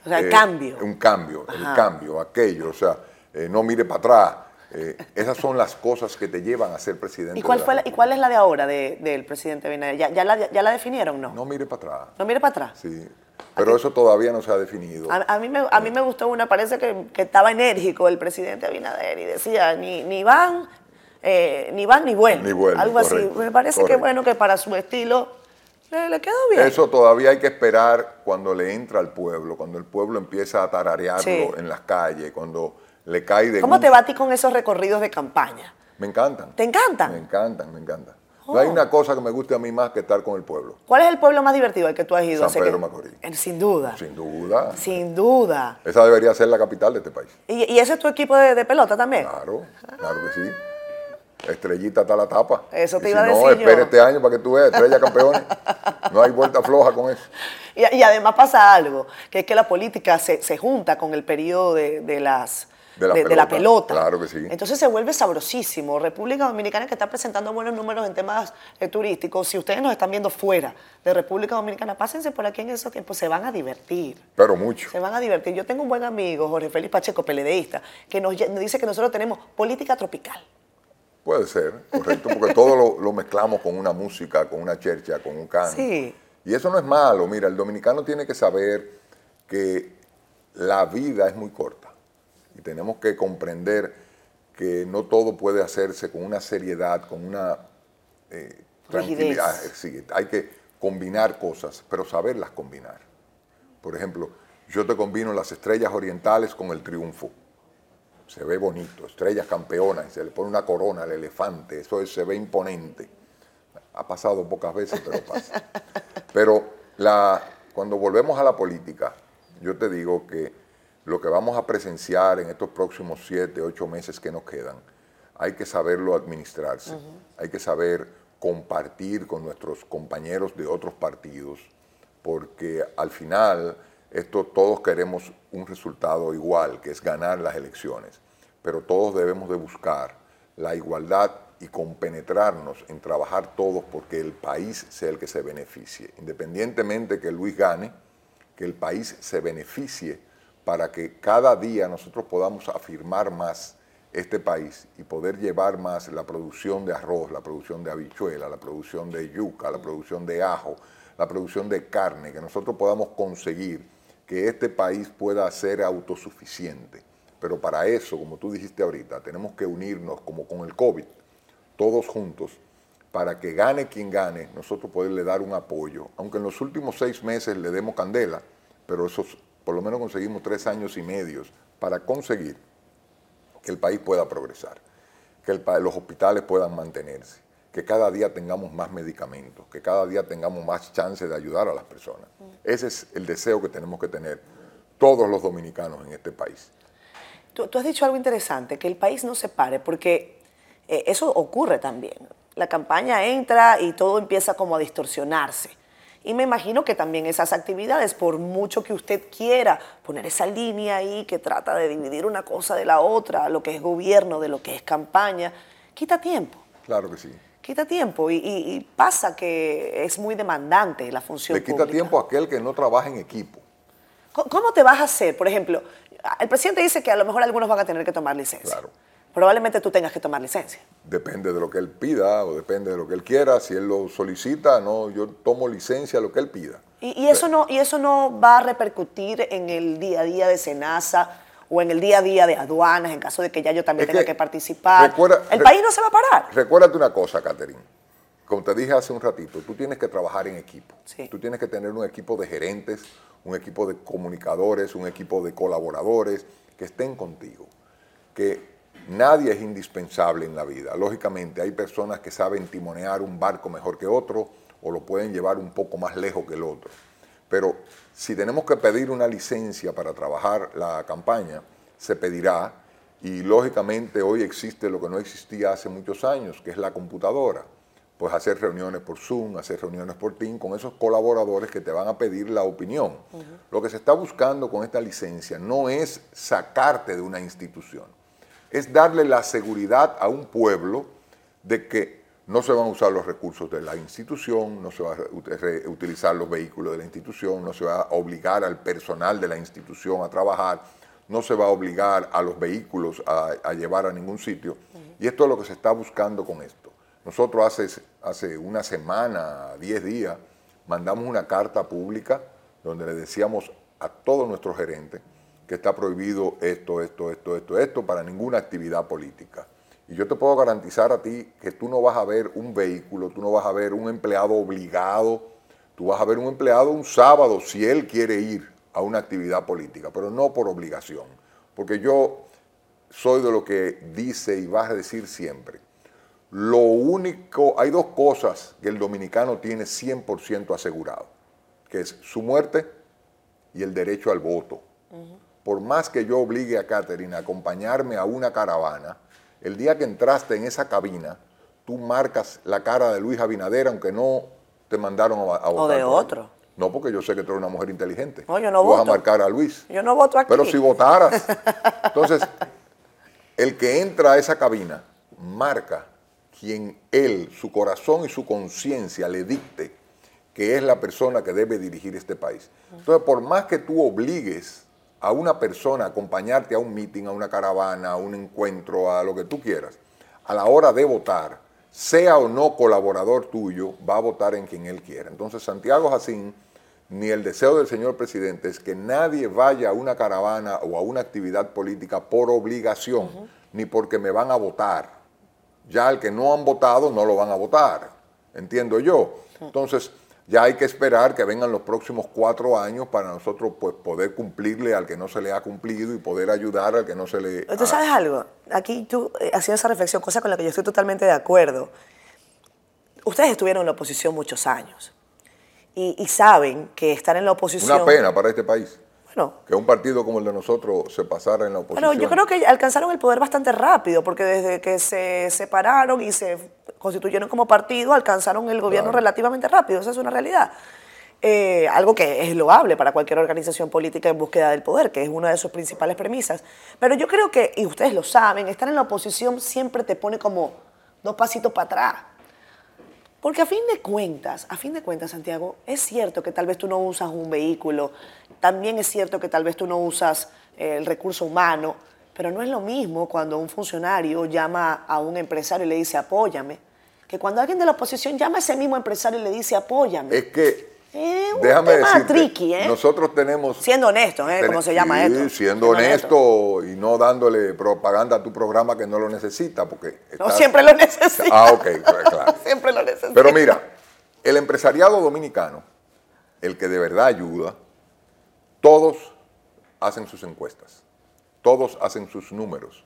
O sea, el cambio. Un cambio, Ajá. el cambio, aquello, o sea, eh, no mire para atrás. Eh, esas son las cosas que te llevan a ser presidente. ¿Y cuál, de la fue la- ¿Y cuál es la de ahora de- del presidente Abinader? ¿Ya, ya la, ¿Ya la definieron no? No mire para atrás. ¿No mire para atrás? Sí, pero eso todavía no se ha definido. A, a mí me, a mí me gustó una, parece que, que estaba enérgico el presidente Abinader y decía, ni, ni van, eh, ni van ni vuelven. Ni vuelven, Algo así. Me parece que correcto. bueno que para su estilo le, le quedó bien. Eso todavía hay que esperar cuando le entra al pueblo, cuando el pueblo empieza a tararearlo Sí. en las calles, cuando le cae de ¿Cómo gusto. te va a ti con esos recorridos de campaña? Me encantan. ¿Te encantan? Me encantan, me encantan. Oh. No hay una cosa que me guste a mí más que estar con el pueblo. ¿Cuál es el pueblo más divertido al que tú has ido? San Pedro que- Macorís. Sin duda. Sin duda. Sin duda. Esa debería ser la capital de este país. ¿Y, y ese es tu equipo de, de pelota también? Claro, claro que sí. Estrellita está la tapa. Eso te Y iba a decir No, yo. espere este año para que tú veas, estrella campeones. No hay vuelta floja con eso. Y, y además pasa algo, que es que la política se, se junta con el periodo de, de las... De la pelota, pelota. claro que sí. Entonces se vuelve sabrosísimo. República Dominicana que está presentando buenos números en temas eh, turísticos. Si ustedes nos están viendo fuera de República Dominicana, pásense por aquí en esos tiempos, se van a divertir. Pero mucho. Se van a divertir. Yo tengo un buen amigo, Jorge Félix Pacheco, peledeísta, que nos dice que nosotros tenemos política tropical. Puede ser, correcto, porque todo lo, lo mezclamos con una música, con una chercha, con un can. Sí. Y eso no es malo. Mira, el dominicano tiene que saber que la vida es muy corta. Y tenemos que comprender que no todo puede hacerse con una seriedad, con una eh, tranquilidad. Eh, Sí, hay que combinar cosas, pero saberlas combinar. Por ejemplo, yo te combino las estrellas orientales con el triunfo. Se ve bonito, estrellas campeonas, y se le pone una corona al elefante, eso es- se ve imponente. Ha pasado pocas veces, pero pasa. [LAUGHS] Pero la, cuando volvemos a la política, yo te digo que lo que vamos a presenciar en estos próximos siete, ocho meses que nos quedan, hay que saberlo administrarse, hay que saber compartir con nuestros compañeros de otros partidos, porque al final Esto todos queremos un resultado igual, que es ganar las elecciones, pero todos debemos de buscar la igualdad y compenetrarnos en trabajar todos porque el país sea el que se beneficie. Independientemente que Luis gane, que el país se beneficie para que cada día nosotros podamos afirmar más este país y poder llevar más la producción de arroz, la producción de habichuela, la producción de yuca, la producción de ajo, la producción de carne, que nosotros podamos conseguir que este país pueda ser autosuficiente. Pero para eso, como tú dijiste ahorita, tenemos que unirnos como con el COVID, todos juntos, para que gane quien gane, nosotros poderle dar un apoyo. Aunque en los últimos seis meses le demos candela, pero esos, por lo menos conseguimos tres años y medio para conseguir que el país pueda progresar, que los hospitales puedan mantenerse, que cada día tengamos más medicamentos, que cada día tengamos más chance de ayudar a las personas. Ese es el deseo que tenemos que tener todos los dominicanos en este país. Tú, has dicho algo interesante, que el país no se pare, porque eh, eso ocurre también. La campaña entra y todo empieza como a distorsionarse. Y me imagino que también esas actividades, por mucho que usted quiera poner esa línea ahí que trata de dividir una cosa de la otra, lo que es gobierno de lo que es campaña, quita tiempo. Claro que sí quita tiempo y, pasa que es muy demandante la función Le quita tiempo a aquel que no trabaja en equipo. ¿Cómo te vas a hacer? Por ejemplo, el presidente dice que a lo mejor algunos van a tener que tomar licencia. Claro. Probablemente tú tengas que tomar licencia. Depende de lo que él pida o depende de lo que él quiera. Si él lo solicita, no, yo tomo licencia lo que él pida. ¿Y, eso, no, y eso no va a repercutir en el día a día de Senasa o en el día a día de aduanas, en caso de que ya yo también tenga que, participar. el país no se va a parar. Recuérdate una cosa, Catherine. Como te dije hace un ratito, tú tienes que trabajar en equipo. Tú tienes que tener un equipo de gerentes, un equipo de comunicadores, un equipo de colaboradores que estén contigo. Que nadie es indispensable en la vida. Lógicamente, hay personas que saben timonear un barco mejor que otro o lo pueden llevar un poco más lejos que el otro. Pero si tenemos que pedir una licencia para trabajar la campaña, se pedirá y lógicamente hoy existe lo que no existía hace muchos años, que es la computadora. Pues hacer reuniones por Zoom, hacer reuniones por Team con esos colaboradores que te van a pedir la opinión. Lo que se está buscando con esta licencia no es sacarte de una institución, es darle la seguridad a un pueblo de que no se van a usar los recursos de la institución, no se va a utilizar los vehículos de la institución, no se va a obligar al personal de la institución a trabajar, no se va a obligar a los vehículos a, llevar a ningún sitio. Y esto es lo que se está buscando con esto. Nosotros hace, hace una semana, diez días, mandamos una carta pública donde le decíamos a todos nuestros gerentes que está prohibido esto, esto, esto, esto, esto para ninguna actividad política. Y yo te puedo garantizar a ti que tú no vas a ver un vehículo, tú no vas a ver un empleado obligado, tú vas a ver un empleado un sábado si él quiere ir a una actividad política, pero no por obligación. Porque yo soy de lo que dice y vas a decir siempre. Lo único, hay dos cosas que el dominicano tiene 100% asegurado, que es su muerte y el derecho al voto. Por más que yo obligue a Catherine a acompañarme a una caravana, el día que entraste en esa cabina, tú marcas la cara de Luis Abinader, aunque no te mandaron a, votar. O de otro. No, porque yo sé que tú eres una mujer inteligente. No, yo no tú vas a marcar a Luis. Yo no voto aquí. Pero si votaras. Entonces, el que entra a esa cabina marca quien él, su corazón y su conciencia le dicte que es la persona que debe dirigir este país. Entonces, por más que tú obligues a una persona acompañarte a un meeting, a una caravana, a un encuentro, a lo que tú quieras, a la hora de votar, sea o no colaborador tuyo, va a votar en quien él quiera. Entonces, Santiago Jacín, ni el deseo del señor presidente es que nadie vaya a una caravana o a una actividad política por obligación, ni porque me van a votar. Ya el que no han votado no lo van a votar, entiendo yo. Entonces, ya hay que esperar que vengan los próximos cuatro años para nosotros pues, poder cumplirle al que no se le ha cumplido y poder ayudar al que no se le... ¿Tú sabes algo? Aquí tú eh, haciendo esa reflexión, cosa con la que yo estoy totalmente de acuerdo. Ustedes estuvieron en la oposición muchos años y, saben que estar en la oposición... Una pena para este país. Bueno, que un partido como el de nosotros se pasara en la oposición. Bueno, yo creo que alcanzaron el poder bastante rápido, porque desde que se separaron y se constituyeron como partido, alcanzaron el gobierno relativamente rápido, esa es una realidad. eh, algo que es loable para cualquier organización política en búsqueda del poder, que es una de sus principales premisas. Pero yo creo que, y ustedes lo saben, estar en la oposición siempre te pone como dos pasitos para atrás. Porque a fin de cuentas, a fin de cuentas, Santiago, es cierto que tal vez tú no usas un vehículo, también es cierto que tal vez tú no usas eh, el recurso humano, pero no es lo mismo cuando un funcionario llama a un empresario y le dice apóyame, que cuando alguien de la oposición llama a ese mismo empresario y le dice apóyame. Es que un Déjame tema decirte, tricky, ¿eh? nosotros tenemos... Siendo honesto, ¿eh? ¿Cómo se llama Sí, esto? Siendo honesto y no dándole propaganda a tu programa que no lo necesita, porque... No siempre lo necesita. Ah, ok, pues, claro. [LAUGHS] siempre lo necesita. Pero mira, el empresariado dominicano, el que de verdad ayuda, todos hacen sus encuestas, todos hacen sus números.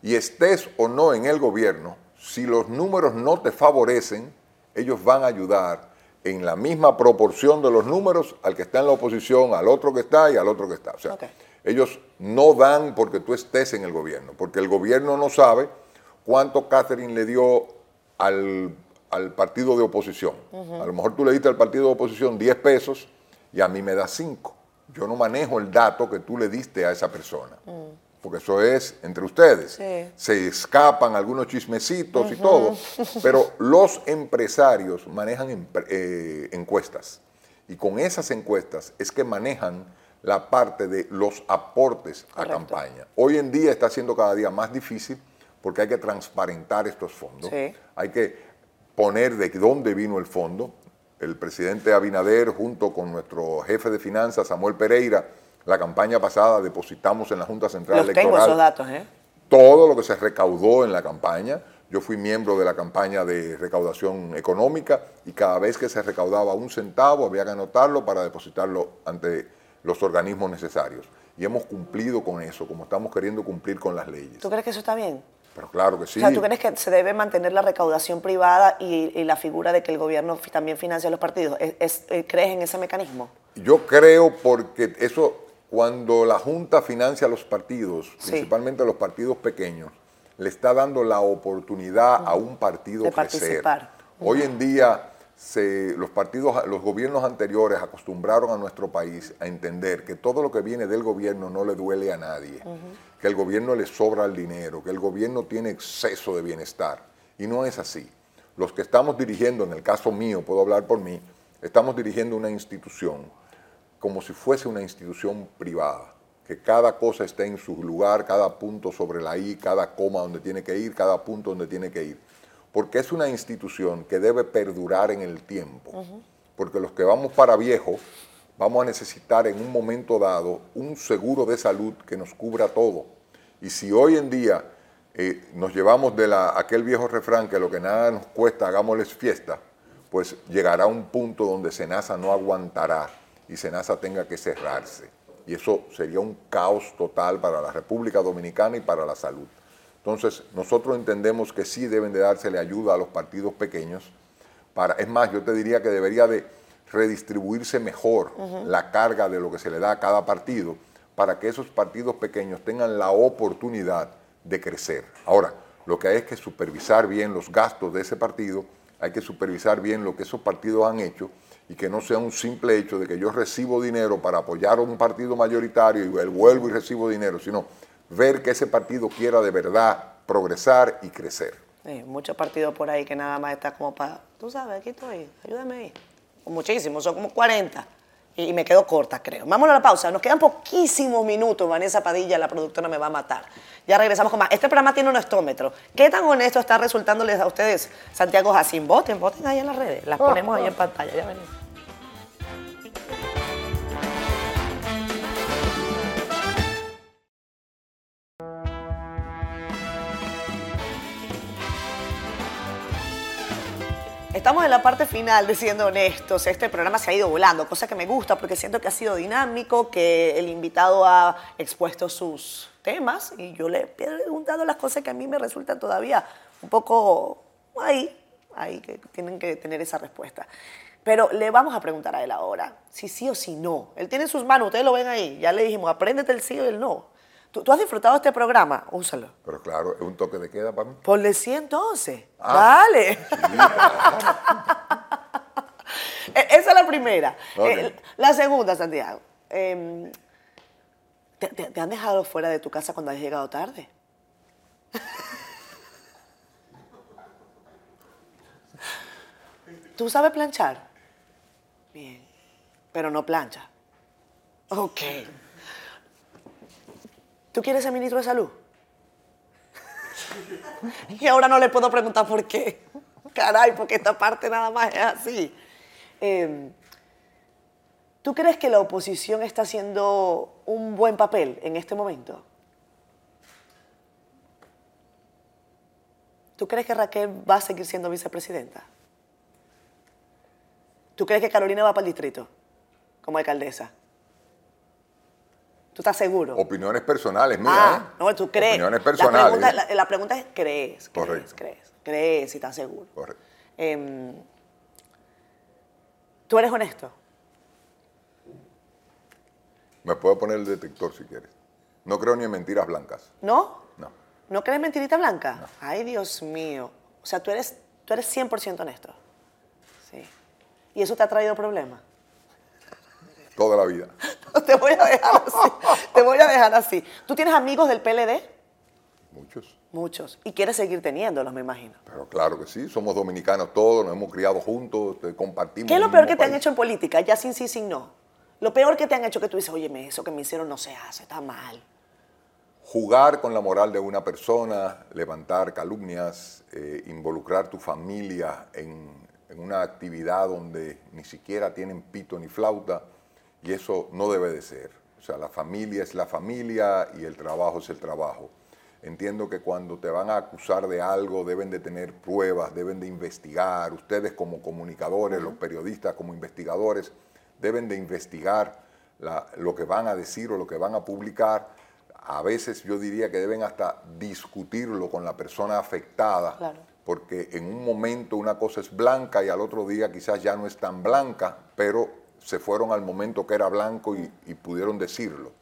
Y estés o no en el gobierno, si los números no te favorecen, ellos van a ayudar en la misma proporción de los números al que está en la oposición, al otro que está y al otro que está. O sea, ellos no dan porque tú estés en el gobierno, porque el gobierno no sabe cuánto Catherine le dio al, al partido de oposición. A lo mejor tú le diste al partido de oposición 10 pesos y a mí me da 5. Yo no manejo el dato que tú le diste a esa persona. Porque eso es entre ustedes. Sí. Se escapan algunos chismecitos y todo. [LAUGHS] Pero los empresarios manejan empre- eh, encuestas. Y con esas encuestas es que manejan la parte de los aportes a campaña. Hoy en día está siendo cada día más difícil porque hay que transparentar estos fondos. Sí. Hay que poner de dónde vino el fondo. El presidente Abinader, junto con nuestro jefe de finanzas, Samuel Pereira, la campaña pasada depositamos en la Junta Central Los tengo Electoral esos datos, ¿eh? todo lo que se recaudó en la campaña. Yo fui miembro de la campaña de recaudación económica y cada vez que se recaudaba un centavo había que anotarlo para depositarlo ante los organismos necesarios. Y hemos cumplido con eso, como estamos queriendo cumplir con las leyes. ¿Tú crees que eso está bien? Pero claro que sí. O sea, ¿tú crees que se debe mantener la recaudación privada y, y la figura de que el gobierno también financia a los partidos? ¿Es- es- eh, ¿Crees en ese mecanismo? Yo creo porque eso, cuando la Junta financia a los partidos, Sí. principalmente a los partidos pequeños, le está dando la oportunidad a un partido De crecer. participar. Hoy en día, se- los partidos, los gobiernos anteriores acostumbraron a nuestro país a entender que todo lo que viene del gobierno no le duele a nadie, que el gobierno le sobra el dinero, que el gobierno tiene exceso de bienestar. Y no es así. Los que estamos dirigiendo, en el caso mío, puedo hablar por mí, estamos dirigiendo una institución como si fuese una institución privada, que cada cosa esté en su lugar, cada punto sobre la I, cada coma donde tiene que ir, cada punto donde tiene que ir. Porque es una institución que debe perdurar en el tiempo. Porque los que vamos para viejo, vamos a necesitar en un momento dado un seguro de salud que nos cubra todo. Y si hoy en día eh, nos llevamos de la, aquel viejo refrán que lo que nada nos cuesta, hagámosles fiesta, pues llegará un punto donde Senasa no aguantará y Senasa tenga que cerrarse. Y eso sería un caos total para la República Dominicana y para la salud. Entonces, nosotros entendemos que sí deben de dársele ayuda a los partidos pequeños. Para, es más, yo te diría que debería de redistribuirse mejor la carga de lo que se le da a cada partido para que esos partidos pequeños tengan la oportunidad de crecer. Ahora, lo que hay es que supervisar bien los gastos de ese partido, hay que supervisar bien lo que esos partidos han hecho y que no sea un simple hecho de que yo recibo dinero para apoyar a un partido mayoritario y vuelvo y recibo dinero, sino ver que ese partido quiera de verdad progresar y crecer. Muchos partidos por ahí que nada más está como para, tú sabes, aquí estoy, ayúdame ahí. Muchísimos, son como 40. Y, me quedo corta, creo. Vámonos a la pausa. Nos quedan poquísimos minutos. Vanessa Padilla, la productora, me va a matar. Ya regresamos con más. Este programa tiene un estómetro. ¿Qué tan honesto está resultándoles a ustedes, Santiago Jacín? Voten, voten ahí en las redes. Las ponemos ahí en pantalla. Ya venimos. Estamos en la parte final de Siendo Honestos. Este programa se ha ido volando, cosa que me gusta porque siento que ha sido dinámico, que el invitado ha expuesto sus temas y yo le he preguntado las cosas que a mí me resultan todavía un poco ahí, ahí que tienen que tener esa respuesta. Pero le vamos a preguntar a él ahora si sí o si no. Él tiene en sus manos, ustedes lo ven ahí. Ya le dijimos, apréndete el sí o el no. ¿Tú, tú has disfrutado de este programa? Úsalo. Pero claro, es un toque de queda para mí. Ponle sí entonces. Ah. Dale. [LAUGHS] E- Esa es la primera. Eh, la segunda, Santiago. em, ¿te, te- te han dejado fuera de tu casa cuando has llegado tarde? [LAUGHS] ¿Tú sabes planchar? Bien. Pero no plancha. Ok. ¿Tú quieres ser ministro de salud? [LAUGHS] y ahora no le puedo preguntar por qué. Caray, porque esta parte nada más es así. Em, ¿Tú crees que la oposición está haciendo un buen papel en este momento? ¿Tú crees que Raquel va a seguir siendo vicepresidenta? ¿Tú crees que Carolina va para el distrito como alcaldesa? ¿Tú estás seguro? Opiniones personales mías, Ah, ¿eh? no, tú crees. Opiniones La personales. pregunta, la, la pregunta es, ¿crees? ¿Crees? Correcto. ¿Crees? ¿Crees si estás seguro? Correcto. Em, ¿Tú eres honesto? Me puedo poner el detector si quieres. No creo ni en mentiras blancas. ¿No? No. ¿No crees mentirita blanca? Ay, Dios mío. O sea, tú eres, tú eres 100% honesto. Sí. ¿Y eso te ha traído problemas? Toda la vida. [LAUGHS] te voy a dejar así. Te voy a dejar así. ¿Tú tienes amigos del PLD? Muchos. Muchos. Y quieres seguir teniéndolos, me imagino. Pero claro que sí, somos dominicanos todos, nos hemos criado juntos, compartimos. ¿Qué es lo peor que te han hecho en política? Ya sin sí, sin no. Lo peor que te han hecho que tú dices, oye, eso que me hicieron no se hace, está mal. Jugar con la moral de una persona, levantar calumnias, eh, involucrar tu familia en, en una actividad donde ni siquiera tienen pito ni flauta, y eso no debe de ser. O sea, la familia es la familia y el trabajo es el trabajo. Entiendo que cuando te van a acusar de algo deben de tener pruebas, deben de investigar. Ustedes como comunicadores, los periodistas como investigadores, deben de investigar la- lo que van a decir o lo que van a publicar. A veces yo diría que deben hasta discutirlo con la persona afectada, Claro. porque en un momento una cosa es blanca y al otro día quizás ya no es tan blanca, pero se fueron al momento que era blanco y, y pudieron decirlo.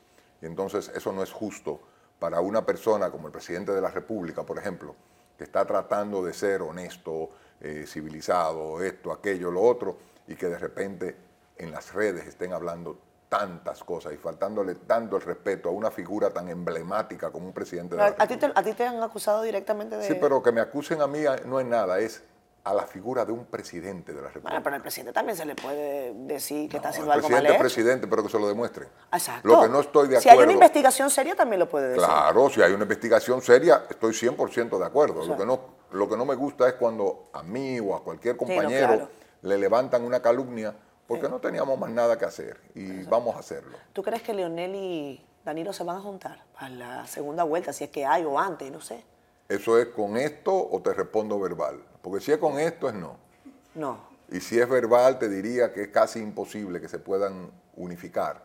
Y entonces eso no es justo para una persona como el presidente de la República, por ejemplo, que está tratando de ser honesto, eh, civilizado, esto, aquello, lo otro, y que de repente en las redes estén hablando tantas cosas y faltándole tanto el respeto a una figura tan emblemática como un presidente de la ¿A, a ti te, República. a ti te han acusado directamente de...? Sí, pero que me acusen a mí no es nada, es a la figura de un presidente de la República. Bueno, pero al presidente también se le puede decir que está haciendo el algo mal presidente hecho. es presidente, pero que se lo demuestren. Exacto. Lo que no estoy de Si hay acuerdo. una investigación seria, también lo puede decir. Claro, si hay una investigación seria, estoy 100% de acuerdo. Lo que, no, lo que no me gusta es cuando a mí o a cualquier compañero claro. le levantan una calumnia porque no teníamos más nada que hacer y vamos a hacerlo. ¿Tú crees que Leonel y Danilo se van a juntar a la segunda vuelta, si es que hay o antes, no sé? ¿Eso es con esto o te respondo verbal? Porque si es con esto es no. No. Y si es verbal, te diría que es casi imposible que se puedan unificar,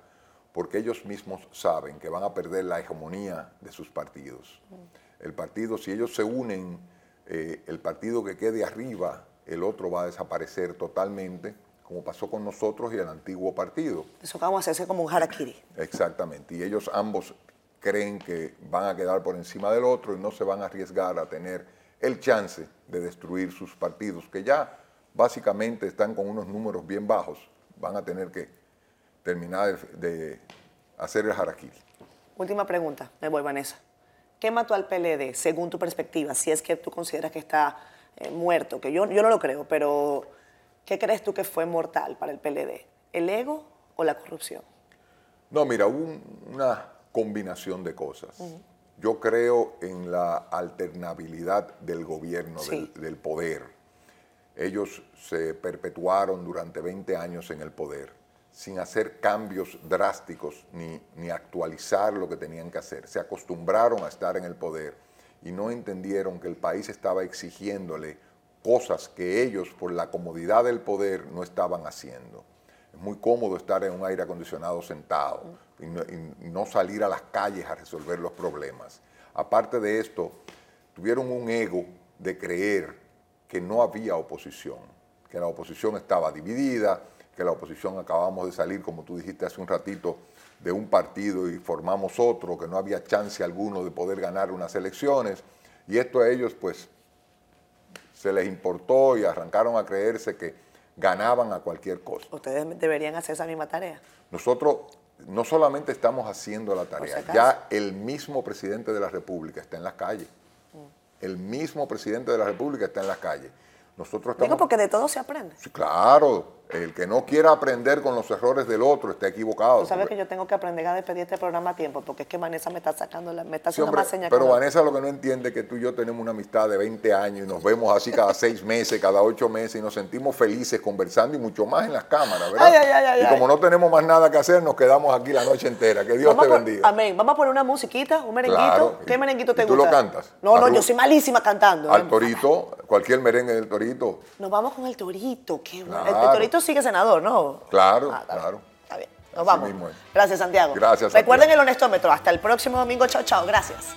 porque ellos mismos saben que van a perder la hegemonía de sus partidos. El partido, si ellos se unen, eh, el partido que quede arriba, el otro va a desaparecer totalmente, como pasó con nosotros y el antiguo partido. Eso vamos a hacerse como un harakiri. Exactamente. Y ellos ambos creen que van a quedar por encima del otro y no se van a arriesgar a tener el chance de destruir sus partidos, que ya básicamente están con unos números bien bajos. Van a tener que terminar de, hacer el harakiri. Última pregunta, me voy, Vanessa. ¿Qué mató al PLD, según tu perspectiva, si es que tú consideras que está eh, muerto? Que yo, yo no lo creo, pero ¿qué crees tú que fue mortal para el PLD? ¿El ego o la corrupción? No, mira, hubo un- una combinación de cosas. Yo creo en la alternabilidad del gobierno, Sí. del, del poder. Ellos se perpetuaron durante 20 años en el poder sin hacer cambios drásticos ni, ni actualizar lo que tenían que hacer. Se acostumbraron a estar en el poder y no entendieron que el país estaba exigiéndole cosas que ellos, por la comodidad del poder, no estaban haciendo. Es muy cómodo estar en un aire acondicionado sentado y no, y no salir a las calles a resolver los problemas. Aparte de esto, tuvieron un ego de creer que no había oposición, que la oposición estaba dividida, que la oposición acabamos de salir, como tú dijiste hace un ratito, de un partido y formamos otro, que no había chance alguno de poder ganar unas elecciones. Y esto a ellos pues se les importó y arrancaron a creerse que ganaban a cualquier costo. Ustedes deberían hacer esa misma tarea. Nosotros no solamente estamos haciendo la tarea, ya el mismo presidente de la República está en las calles. El mismo presidente de la República está en las calles. Nosotros estamos... Digo porque de todo se aprende. Sí, claro, el que no quiera aprender con los errores del otro está equivocado. Tú sabes que yo tengo que aprender a despedir este programa a tiempo porque es que Vanessa me está sacando, la, me está Sí, haciendo hombre, más señas. que pero. Vanessa lo que no entiende es que tú y yo tenemos una amistad de 20 años y nos vemos así cada seis meses, cada ocho meses y nos sentimos felices conversando y mucho más en las cámaras, ¿verdad? Ay, ay, ay, y como no tenemos más nada que hacer, nos quedamos aquí la noche entera. Que Dios Vamos te bendiga. Amén. Vamos a poner una musiquita, un merenguito. Claro. ¿Qué ¿Y- merenguito te y tú gusta? lo cantas? No, no, yo soy malísima cantando. Al ¿eh? torito, cualquier merengue del torito. Nos vamos con el torito. Qué. El- El, Sigue senador, ¿no? Claro, Ah, bien, claro. Está bien. Nos Así vamos. Gracias, Santiago. Gracias, Recuerden Santiago. el honestómetro. Hasta el próximo domingo. Chao, chao. Gracias.